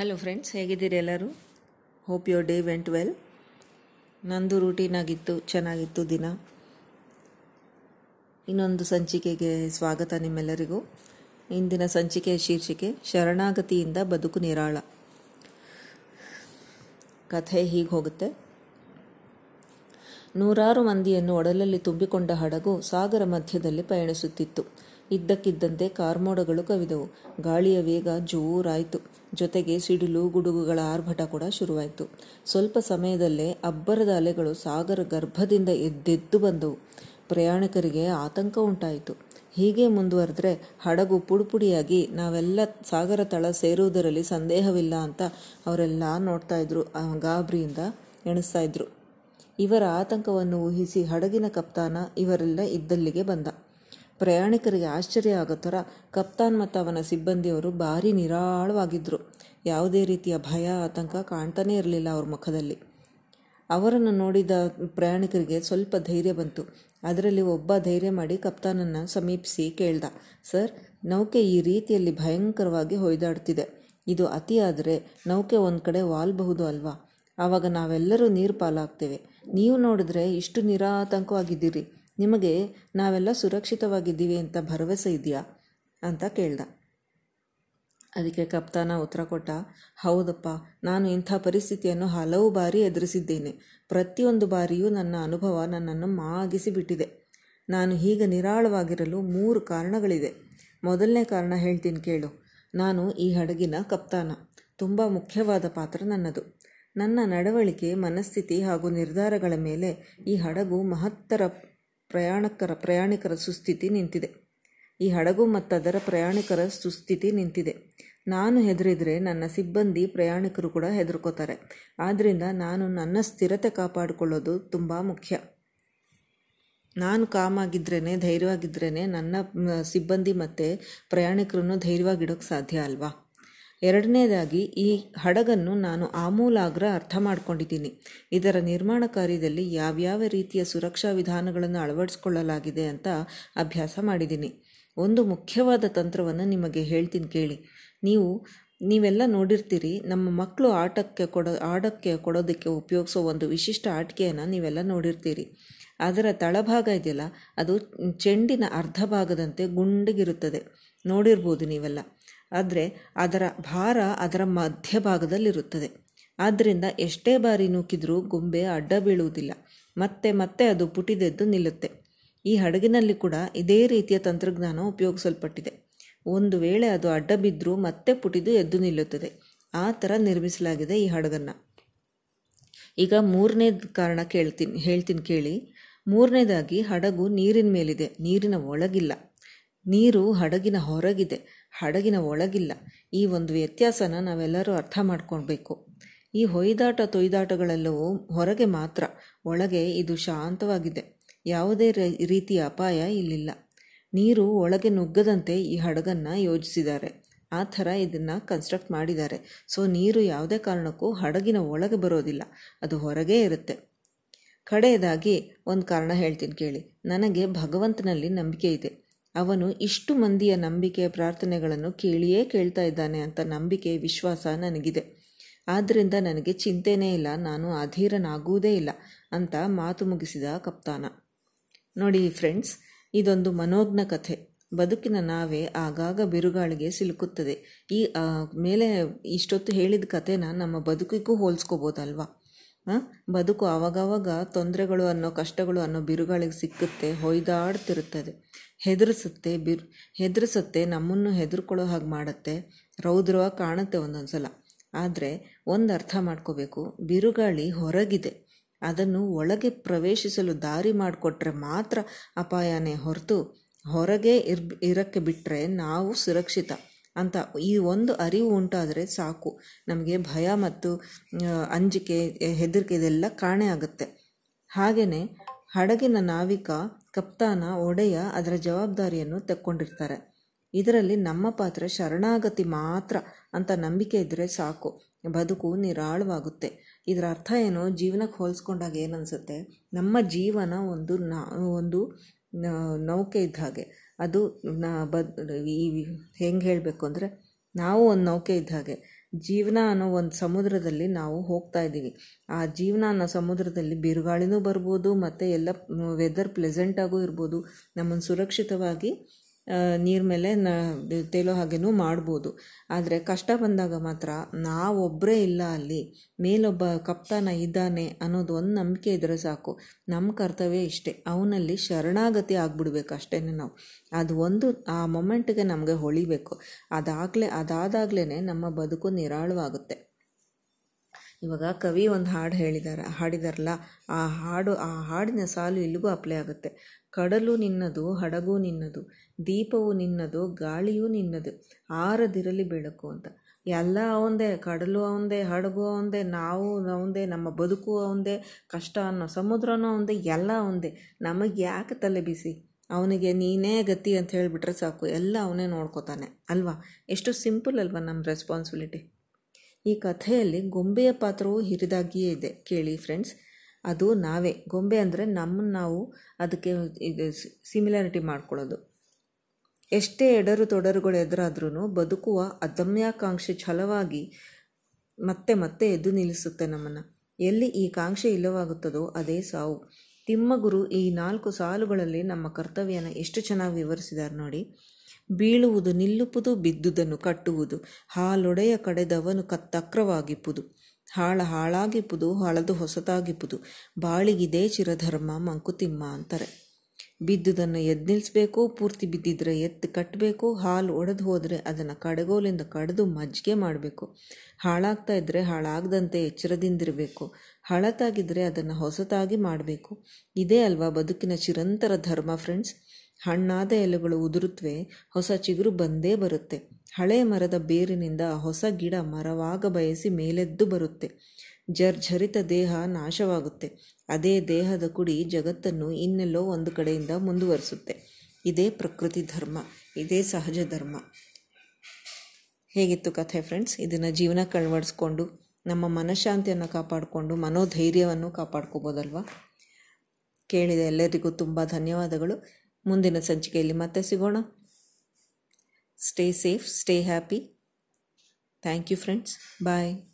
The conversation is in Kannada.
ಹಲೋ ಫ್ರೆಂಡ್ಸ್ ಹೇಗಿದ್ದೀರಿ ಎಲ್ಲರೂ? Hope your day went well ನಂದು ರೂಟೀನ್ ಆಗಿತ್ತು, ಚೆನ್ನಾಗಿತ್ತು ದಿನ. ಇನ್ನೊಂದು ಸಂಚಿಕೆಗೆ ಸ್ವಾಗತ ನಿಮ್ಮೆಲ್ಲರಿಗೂ. ಇಂದಿನ ಸಂಚಿಕೆಯ ಶೀರ್ಷಿಕೆ, ಶರಣಾಗತಿಯಿಂದ ಬದುಕು ನಿರಾಳ. ಕಥೆ ಹೀಗೆ ಹೋಗುತ್ತೆ. ನೂರಾರು ಮಂದಿಯನ್ನು ಒಡಲಲ್ಲಿ ತುಂಬಿಕೊಂಡ ಹಡಗು ಸಾಗರ ಮಧ್ಯದಲ್ಲಿ ಪಯಣಿಸುತ್ತಿತ್ತು. ಇದ್ದಕ್ಕಿದ್ದಂತೆ ಕಾರ್ಮೋಡಗಳು ಕವಿದವು. ಗಾಳಿಯ ವೇಗ ಜೋರಾಯಿತು. ಜೊತೆಗೆ ಸಿಡಿಲು, ಗುಡುಗುಗಳ ಆರ್ಭಟ ಕೂಡ ಶುರುವಾಯಿತು. ಸ್ವಲ್ಪ ಸಮಯದಲ್ಲೇ ಅಬ್ಬರದ ಅಲೆಗಳು ಸಾಗರ ಗರ್ಭದಿಂದ ಎದ್ದೆದ್ದು ಬಂದವು. ಪ್ರಯಾಣಿಕರಿಗೆ ಆತಂಕ ಉಂಟಾಯಿತು. ಹೀಗೆ ಮುಂದುವರೆದ್ರೆ ಹಡಗು ಪುಡುಪುಡಿಯಾಗಿ ನಾವೆಲ್ಲ ಸಾಗರ ತಳ ಸೇರುವುದರಲ್ಲಿ ಸಂದೇಹವಿಲ್ಲ ಅಂತ ಅವರೆಲ್ಲ ನೋಡ್ತಾ ಇದ್ರು. ಗಾಬರಿಯಿಂದ ಎಣಿಸ್ತಾ ಇದ್ರು. ಇವರ ಆತಂಕವನ್ನು ಊಹಿಸಿ ಹಡಗಿನ ಕಪ್ತಾನ ಇವರೆಲ್ಲ ಇದ್ದಲ್ಲಿಗೆ ಬಂದ. ಪ್ರಯಾಣಿಕರಿಗೆ ಆಶ್ಚರ್ಯ ಆಗೋ ಥರ ಕಪ್ತಾನ್ ಮತ್ತು ಅವನ ಸಿಬ್ಬಂದಿಯವರು ಭಾರಿ ನಿರಾಳವಾಗಿದ್ದರು ಯಾವುದೇ ರೀತಿಯ ಭಯ, ಆತಂಕ ಕಾಣ್ತಾನೇ ಇರಲಿಲ್ಲ ಅವ್ರ ಮುಖದಲ್ಲಿ. ಅವರನ್ನು ನೋಡಿದ ಪ್ರಯಾಣಿಕರಿಗೆ ಸ್ವಲ್ಪ ಧೈರ್ಯ ಬಂತು. ಅದರಲ್ಲಿ ಒಬ್ಬ ಧೈರ್ಯ ಮಾಡಿ ಕಪ್ತಾನನ್ನು ಸಮೀಪಿಸಿ ಕೇಳ್ದ, ಸರ್, ನೌಕೆ ಈ ರೀತಿಯಲ್ಲಿ ಭಯಂಕರವಾಗಿ ಹೊಯ್ದಾಡ್ತಿದೆ. ಇದು ಅತಿಯಾದರೆ ನೌಕೆ ಒಂದು ಕಡೆ ವಾಲ್ಬಹುದು ಅಲ್ವಾ? ಆವಾಗ ನಾವೆಲ್ಲರೂ ನೀರು ಪಾಲಾಗ್ತೇವೆ ನೀವು ನೋಡಿದ್ರೆ ಇಷ್ಟು ನಿರಾತಂಕವಾಗಿದ್ದೀರಿ. ನಿಮಗೆ ನಾವೆಲ್ಲ ಸುರಕ್ಷಿತವಾಗಿದ್ದೀವಿ ಅಂತ ಭರವಸೆ ಇದೆಯಾ? ಅಂತ ಕೇಳ್ದ. ಅದಕ್ಕೆ ಕಪ್ತಾನ ಉತ್ತರ ಕೊಟ್ಟ, ಹೌದಪ್ಪ, ನಾನು ಇಂಥ ಪರಿಸ್ಥಿತಿಯನ್ನು ಹಲವು ಬಾರಿ ಎದುರಿಸಿದ್ದೇನೆ. ಪ್ರತಿಯೊಂದು ಬಾರಿಯೂ ನನ್ನ ಅನುಭವ ನನ್ನನ್ನು ಮಾಗಿಸಿ ಬಿಟ್ಟಿದೆ ನಾನು ಹೀಗೆ ನಿರಾಳವಾಗಿರಲು ಮೂರು ಕಾರಣಗಳಿದೆ. ಮೊದಲನೇ ಕಾರಣ ಹೇಳ್ತೀನಿ ಕೇಳು. ನಾನು ಈ ಹಡಗಿನ ಕಪ್ತಾನ. ತುಂಬ ಮುಖ್ಯವಾದ ಪಾತ್ರ ನನ್ನದು. ನನ್ನ ನಡವಳಿಕೆ, ಮನಸ್ಥಿತಿ ಹಾಗೂ ನಿರ್ಧಾರಗಳ ಮೇಲೆ ಈ ಹಡಗು ಮಹತ್ತರ ಪ್ರಯಾಣಕರ, ಪ್ರಯಾಣಿಕರ ಸುಸ್ಥಿತಿ ನಿಂತಿದೆ. ಈ ಹಡಗು ಮತ್ತು ಅದರ ಪ್ರಯಾಣಿಕರ ಸುಸ್ಥಿತಿ ನಿಂತಿದೆ. ನಾನು ಹೆದರಿದರೆ ನನ್ನ ಸಿಬ್ಬಂದಿ ಪ್ರಯಾಣಿಕರು ಕೂಡ ಹೆದರ್ಕೋತಾರೆ. ಆದ್ದರಿಂದ ನಾನು ನನ್ನ ಸ್ಥಿರತೆ ಕಾಪಾಡಿಕೊಳ್ಳೋದು ತುಂಬ ಮುಖ್ಯ. ನಾನು ಕಾಮಾಗಿದ್ರೇ ಧೈರ್ಯವಾಗಿದ್ರೇ ನನ್ನ ಸಿಬ್ಬಂದಿ ಮತ್ತು ಪ್ರಯಾಣಿಕರನ್ನು ಧೈರ್ಯವಾಗಿಡೋಕ್ಕೆ ಸಾಧ್ಯ ಅಲ್ವಾ? ಎರಡನೇದಾಗಿ, ಈ ಹಡಗನ್ನು ನಾನು ಆಮೂಲಾಗ್ರ ಅರ್ಥ ಮಾಡ್ಕೊಂಡಿದ್ದೀನಿ ಇದರ ನಿರ್ಮಾಣ ಕಾರ್ಯದಲ್ಲಿ ಯಾವ್ಯಾವ ರೀತಿಯ ಸುರಕ್ಷಾ ವಿಧಾನಗಳನ್ನು ಅಳವಡಿಸ್ಕೊಳ್ಳಲಾಗಿದೆ ಅಂತ ಅಭ್ಯಾಸ ಮಾಡಿದ್ದೀನಿ. ಒಂದು ಮುಖ್ಯವಾದ ತಂತ್ರವನ್ನು ನಿಮಗೆ ಹೇಳ್ತೀನಿ ಕೇಳಿ. ನೀವು, ನೀವೆಲ್ಲ ನೋಡಿರ್ತೀರಿ, ನಮ್ಮ ಮಕ್ಕಳು ಆಟಕ್ಕೆ ಕೊಡೋ, ಆಡಕ್ಕೆ ಕೊಡೋದಕ್ಕೆ ಉಪಯೋಗಿಸೋ ಒಂದು ವಿಶಿಷ್ಟ ಆಟಿಕೆಯನ್ನು ನೀವೆಲ್ಲ ನೋಡಿರ್ತೀರಿ. ಅದರ ತಳಭಾಗ ಇದೆಯಲ್ಲ, ಅದು ಚೆಂಡಿನ ಅರ್ಧ ಭಾಗದಂತೆ ಗುಂಡಗಿರುತ್ತದೆ. ನೋಡಿರ್ಬೋದು ನೀವೆಲ್ಲ. ಆದರೆ ಅದರ ಭಾರ ಅದರ ಮಧ್ಯಭಾಗದಲ್ಲಿರುತ್ತದೆ. ಆದ್ದರಿಂದ ಎಷ್ಟೇ ಬಾರಿ ನೂಕಿದರೂ ಗೊಂಬೆ ಅಡ್ಡ ಬೀಳುವುದಿಲ್ಲ. ಮತ್ತೆ ಮತ್ತೆ ಅದು ಪುಟಿದೆದ್ದು ನಿಲ್ಲುತ್ತೆ. ಈ ಹಡಗಿನಲ್ಲಿ ಕೂಡ ಇದೇ ರೀತಿಯ ತಂತ್ರಜ್ಞಾನ ಉಪಯೋಗಿಸಲ್ಪಟ್ಟಿದೆ. ಒಂದು ವೇಳೆ ಅದು ಅಡ್ಡ ಬಿದ್ದರೂ ಮತ್ತೆ ಪುಟಿದು ಎದ್ದು ನಿಲ್ಲುತ್ತದೆ. ಆ ಥರ ನಿರ್ಮಿಸಲಾಗಿದೆ ಈ ಹಡಗನ್ನು. ಈಗ ಮೂರನೇ ಕಾರಣ ಕೇಳ್ತೀನಿ, ಹೇಳ್ತೀನಿ ಕೇಳಿ. ಮೂರನೇದಾಗಿ ಹಡಗು ನೀರಿನ ಮೇಲಿದೆ, ನೀರಿನ ಒಳಗಿಲ್ಲ. ನೀರು ಹಡಗಿನ ಹೊರಗಿದೆ. ಹಡಗಿನ ಒಳಗಿಲ್ಲ. ಈ ಒಂದು ವ್ಯತ್ಯಾಸನ ನಾವೆಲ್ಲರೂ ಅರ್ಥ ಮಾಡ್ಕೊಳ್ಬೇಕು. ಈ ಹೊಯ್ದಾಟ ತೊಯ್ದಾಟಗಳೆಲ್ಲವೂ ಹೊರಗೆ ಮಾತ್ರ, ಒಳಗೆ ಇದು ಶಾಂತವಾಗಿದೆ. ಯಾವುದೇ ರೀತಿಯ ಅಪಾಯ ಇಲ್ಲಿಲ್ಲ. ನೀರು ಒಳಗೆ ನುಗ್ಗದಂತೆ ಈ ಹಡಗನ್ನು ಯೋಜಿಸಿದ್ದಾರೆ. ಆ ಥರ ಇದನ್ನು ಕನ್ಸ್ಟ್ರಕ್ಟ್ ಮಾಡಿದ್ದಾರೆ. ಸೊ ನೀರು ಯಾವುದೇ ಕಾರಣಕ್ಕೂ ಹಡಗಿನ ಒಳಗೆ ಬರೋದಿಲ್ಲ. ಅದು ಹೊರಗೇ ಇರುತ್ತೆ. ಕಡೆಯದಾಗಿ ಒಂದು ಕಾರಣ ಹೇಳ್ತೀನಿ ಕೇಳಿ. ನನಗೆ ಭಗವಂತನಲ್ಲಿ ನಂಬಿಕೆ ಇದೆ. ಅವನು ಇಷ್ಟು ಮಂದಿಯ ನಂಬಿಕೆ ಪ್ರಾರ್ಥನೆಗಳನ್ನು ಕೇಳಿಯೇ ಕೇಳ್ತಾ ಇದ್ದಾನೆ ಅಂತ ನಂಬಿಕೆ, ವಿಶ್ವಾಸ ನನಗಿದೆ. ಆದ್ದರಿಂದ ನನಗೆ ಚಿಂತೆನೇ ಇಲ್ಲ, ನಾನು ಅಧೀರನಾಗುವುದೇ ಇಲ್ಲ ಅಂತ ಮಾತು ಮುಗಿಸಿದ ಕಪ್ತಾನ. ನೋಡಿ ಫ್ರೆಂಡ್ಸ್, ಇದೊಂದು ಮನೋಜ್ಞ ಕಥೆ. ಬದುಕಿನ ನಾವೇ ಆಗಾಗ ಬಿರುಗಾಳಿಗೆ ಸಿಲುಕುತ್ತದೆ. ಈ ಮೇಲೆ ಇಷ್ಟೊತ್ತು ಹೇಳಿದ ಕಥೆನ ನಮ್ಮ ಬದುಕಿಗೂ ಹೋಲಿಸ್ಕೋಬೋದಲ್ವಾ? ಬದುಕು ಆವಾಗವಾಗ ತೊಂದರೆಗಳು ಅನ್ನೋ ಕಷ್ಟಗಳು ಅನ್ನೋ ಬಿರುಗಾಳಿಗೆ ಸಿಕ್ಕುತ್ತೆ, ಹೊಯ್ದಾಡ್ತಿರುತ್ತದೆ. ಹೆದರಿಸುತ್ತೆ ಬಿರು, ಹೆದರಿಸುತ್ತೆ, ನಮ್ಮನ್ನು ಹೆದರ್ಕೊಳ್ಳೋ ಹಾಗೆ ಮಾಡುತ್ತೆ, ರೌದ್ರವಾಗಿ ಕಾಣುತ್ತೆ ಒಂದೊಂದು ಸಲ ಆದರೆ ಒಂದು ಅರ್ಥ ಮಾಡ್ಕೋಬೇಕು, ಬಿರುಗಾಳಿ ಹೊರಗಿದೆ. ಅದನ್ನು ಒಳಗೆ ಪ್ರವೇಶಿಸಲು ದಾರಿ ಮಾಡಿಕೊಟ್ರೆ ಮಾತ್ರ ಅಪಾಯನೇ ಹೊರತು ಹೊರಗೆ ಇರ್ ಇರೋಕ್ಕೆ ಬಿಟ್ಟರೆ ನಾವು ಸುರಕ್ಷಿತ. ಅಂತ ಈ ಒಂದು ಅರಿವು ಉಂಟಾದರೆ ಸಾಕು. ನಮಗೆ ಭಯ ಮತ್ತು ಅಂಜಿಕೆ, ಹೆದರಿಕೆ ಇದೆಲ್ಲ ಕಾಣೆ ಆಗುತ್ತೆ. ಹಾಗೆಯೇ ಹಡಗಿನ ನಾವಿಕ, ಕಪ್ತಾನ, ಒಡೆಯ ಅದರ ಜವಾಬ್ದಾರಿಯನ್ನು ತೆಕ್ಕೊಂಡಿರ್ತಾರೆ. ಇದರಲ್ಲಿ ನಮ್ಮ ಪಾತ್ರ ಶರಣಾಗತಿ ಮಾತ್ರ ಅಂತ ನಂಬಿಕೆ ಇದ್ದರೆ ಸಾಕು. ಬದುಕು ನಿರಾಳವಾಗುತ್ತೆ. ಇದರ ಅರ್ಥ ಏನು? ಜೀವನಕ್ಕೆ ಹೋಲಿಸ್ಕೊಂಡಾಗ ಏನನ್ಸುತ್ತೆ? ನಮ್ಮ ಜೀವನ ಒಂದು ನಾ, ಒಂದು ನೌಕೆ ಇದ್ದ ಹಾಗೆ. ಅದು ನಾ ಬದ್ ಈ ಹೆಂಗೆ ಹೇಳಬೇಕು ಅಂದರೆ ನಾವು ಒಂದು ನೌಕೆ ಇದ್ದ ಹಾಗೆ ಜೀವನ ಅನ್ನೋ ಒಂದು ಸಮುದ್ರದಲ್ಲಿ ನಾವು ಹೋಗ್ತಾ ಇದ್ದೀವಿ. ಆ ಜೀವನ ಅನ್ನೋ ಸಮುದ್ರದಲ್ಲಿ ಬಿರುಗಾಳಿನೂ ಬರ್ಬೋದು, ಮತ್ತು ಎಲ್ಲ ವೆದರ್ ಪ್ಲೆಸೆಂಟಾಗೂ ಇರ್ಬೋದು. ನಮ್ಮನ್ನು ಸುರಕ್ಷಿತವಾಗಿ ನೀರ ಮೇಲೆ ನ, ತೇಲೋ ಹಾಗೆನೂ ಮಾಡ್ಬೋದು. ಆದರೆ ಕಷ್ಟ ಬಂದಾಗ ಮಾತ್ರ ನಾವೊಬ್ಬರೇ ಇಲ್ಲ ಅಲ್ಲಿ, ಮೇಲೊಬ್ಬ ಕಪ್ತಾನ ಇದ್ದಾನೆ ಅನ್ನೋದು ಒಂದು ನಂಬಿಕೆ ಇದ್ದರೆ ಸಾಕು. ನಮ್ಮ ಕರ್ತವ್ಯ ಇಷ್ಟೇ. ಅವನಲ್ಲಿ ಶರಣಾಗತಿ ಆಗ್ಬಿಡ್ಬೇಕು ಅಷ್ಟೇ ನಾವು. ಅದು ಒಂದು, ಆ ಮೊಮೆಂಟ್ಗೆ ನಮಗೆ ಹೊಳಿಬೇಕು. ಅದಾಗಲೇ ಅದಾದಾಗಲೇ ನಮ್ಮ ಬದುಕು ನಿರಾಳವಾಗುತ್ತೆ. ಇವಾಗ ಕವಿ ಒಂದು ಹಾಡು ಹೇಳಿದಾರೆ, ಹಾಡಿದಾರಲ್ಲ, ಆ ಹಾಡು, ಆ ಹಾಡಿನ ಸಾಲು ಇಲ್ಲಿಗೂ ಅಪ್ಲೈ ಆಗುತ್ತೆ. ಕಡಲು ನಿನ್ನದು, ಹಡಗು ನಿನ್ನದು, ದೀಪವು ನಿನ್ನದು, ಗಾಳಿಯೂ ನಿನ್ನದು. ಆರದಿರಲಿ ಬೆಳಕು ಅಂತ. ಎಲ್ಲ ಅವಂದೇ, ಕಡಲು ಅವಂದೇ, ಹಡಗು ಅವಂದೇ, ನಾವು ಅವಂದೇ, ನಮ್ಮ ಬದುಕು ಅವಂದೇ, ಕಷ್ಟ ಅನ್ನೋ, ಸಮುದ್ರನೂ ಅವಂದೇ, ಎಲ್ಲ ಅವಂದೇ. ನಮಗೆ ಯಾಕೆ ತಲೆ ಬಿಸಿ? ಅವನಿಗೆ ನೀನೇ ಗತಿ ಅಂತ ಹೇಳಿಬಿಟ್ರೆ ಸಾಕು. ಎಲ್ಲ ಅವನೇ ನೋಡ್ಕೋತಾನೆ, ಅಲ್ವಾ? ಎಷ್ಟು ಸಿಂಪಲ್ ಅಲ್ವಾ ನಮ್ಮ ರೆಸ್ಪಾನ್ಸಿಬಿಲಿಟಿ ಈ ಕಥೆಯಲ್ಲಿ ಗೊಂಬೆಯ ಪಾತ್ರವು ಹಿರಿದಾಗಿಯೇ ಇದೆ. ಕೇಳಿ ಫ್ರೆಂಡ್ಸ್ ಅದು ನಾವೇ. ಗೊಂಬೆ ಅಂದರೆ ನಮ್ಮನ್ನು ನಾವು ಅದಕ್ಕೆ ಇದು ಸಿಮಿಲಾರಿಟಿ ಮಾಡ್ಕೊಳ್ಳೋದು. ಎಷ್ಟೇ ಎಡರು ತೊಡರುಗಳು ಎದುರಾದ್ರೂ ಬದುಕುವ ಅದಮ್ಯಾಕಾಂಕ್ಷೆ ಛಲವಾಗಿ ಮತ್ತೆ ಮತ್ತೆ ಎದ್ದು ನಿಲ್ಲಿಸುತ್ತೆ ನಮ್ಮನ್ನು. ಎಲ್ಲಿ ಈ ಕಾಂಕ್ಷೆ ಇಲ್ಲವಾಗುತ್ತದೋ ಅದೇ ಸಾವು. ತಿಮ್ಮಗುರು ಈ ನಾಲ್ಕು ಸಾಲುಗಳಲ್ಲಿ ನಮ್ಮ ಕರ್ತವ್ಯನ ಎಷ್ಟು ಚೆನ್ನಾಗಿ ವಿವರಿಸಿದ್ದಾರೆ ನೋಡಿ. ಬೀಳುವುದು ನಿಲ್ಲುವುದು ಬಿದ್ದುದನ್ನು ಕಟ್ಟುವುದು. ಹಾಲೊಡೆಯ ಕಡೆದವನು ಕತ್ತಕ್ರವಾಗಿಪ್ಪುದು. ಹಾಳ ಹಾಳಾಗಿಪ್ಪುದು ಹಳದು ಹೊಸತಾಗಿಪ್ಪುದು ಬಾಳಿಗಿದೆ ಚಿರಧರ್ಮ, ಮಂಕುತಿಮ್ಮ ಅಂತಾರೆ. ಬಿದ್ದುದನ್ನು ಎದ್ದು ನಿಲ್ಲಿಸ್ಬೇಕು ಪೂರ್ತಿ ಬಿದ್ದಿದ್ರೆ ಎತ್ತು ಕಟ್ಟಬೇಕು ಹಾಲು ಒಡೆದು ಹೋದರೆ ಅದನ್ನು ಕಡಗೋಲಿಂದ ಕಡಿದು ಮಜ್ಜಿಗೆ ಮಾಡಬೇಕು. ಹಾಳಾಗ್ತಾ ಇದ್ದರೆ ಹಾಳಾಗದಂತೆ ಎಚ್ಚರದಿಂದಿರಬೇಕು. ಹಳತಾಗಿದ್ದರೆ ಅದನ್ನು ಹೊಸತಾಗಿ ಮಾಡಬೇಕು. ಇದೇ ಅಲ್ವಾ ಬದುಕಿನ ಚಿರಂತರ ಧರ್ಮ ಫ್ರೆಂಡ್ಸ್ ಹಣ್ಣಾದ ಎಲೆಗಳು ಉದುರುತ್ತವೆ ಹೊಸ ಚಿಗುರು ಬಂದೇ ಬರುತ್ತೆ. ಹಳೆ ಮರದ ಬೇರಿನಿಂದ ಹೊಸ ಗಿಡ ಮರವಾಗ ಬಯಸಿ ಮೇಲೆದ್ದು ಬರುತ್ತೆ. ಜರ್ಝರಿತ ದೇಹ ನಾಶವಾಗುತ್ತೆ. ಅದೇ ದೇಹದ ಕುಡಿ ಜಗತ್ತನ್ನು ಇನ್ನೆಲ್ಲೋ ಒಂದು ಕಡೆಯಿಂದ ಮುಂದುವರಿಸುತ್ತೆ. ಇದೇ ಪ್ರಕೃತಿ ಧರ್ಮ, ಇದೇ ಸಹಜ ಧರ್ಮ. ಹೇಗಿತ್ತು ಕಥೆ ಫ್ರೆಂಡ್ಸ್? ಇದನ್ನು ಜೀವನಕ್ಕೆ ಅಳವಡಿಸ್ಕೊಂಡು ನಮ್ಮ ಮನಃಶಾಂತಿಯನ್ನು ಕಾಪಾಡಿಕೊಂಡು, ಮನೋಧೈರ್ಯವನ್ನು ಕಾಪಾಡ್ಕೋಬೋದಲ್ವಾ? ಕೇಳಿದ ಎಲ್ಲರಿಗೂ ತುಂಬ ಧನ್ಯವಾದಗಳು. ಮುಂದಿನ ಸಂಚಿಕೆಯಲ್ಲಿ ಮತ್ತೆ ಸಿಗೋಣ. Stay safe, stay happy. Thank you, friends. Bye.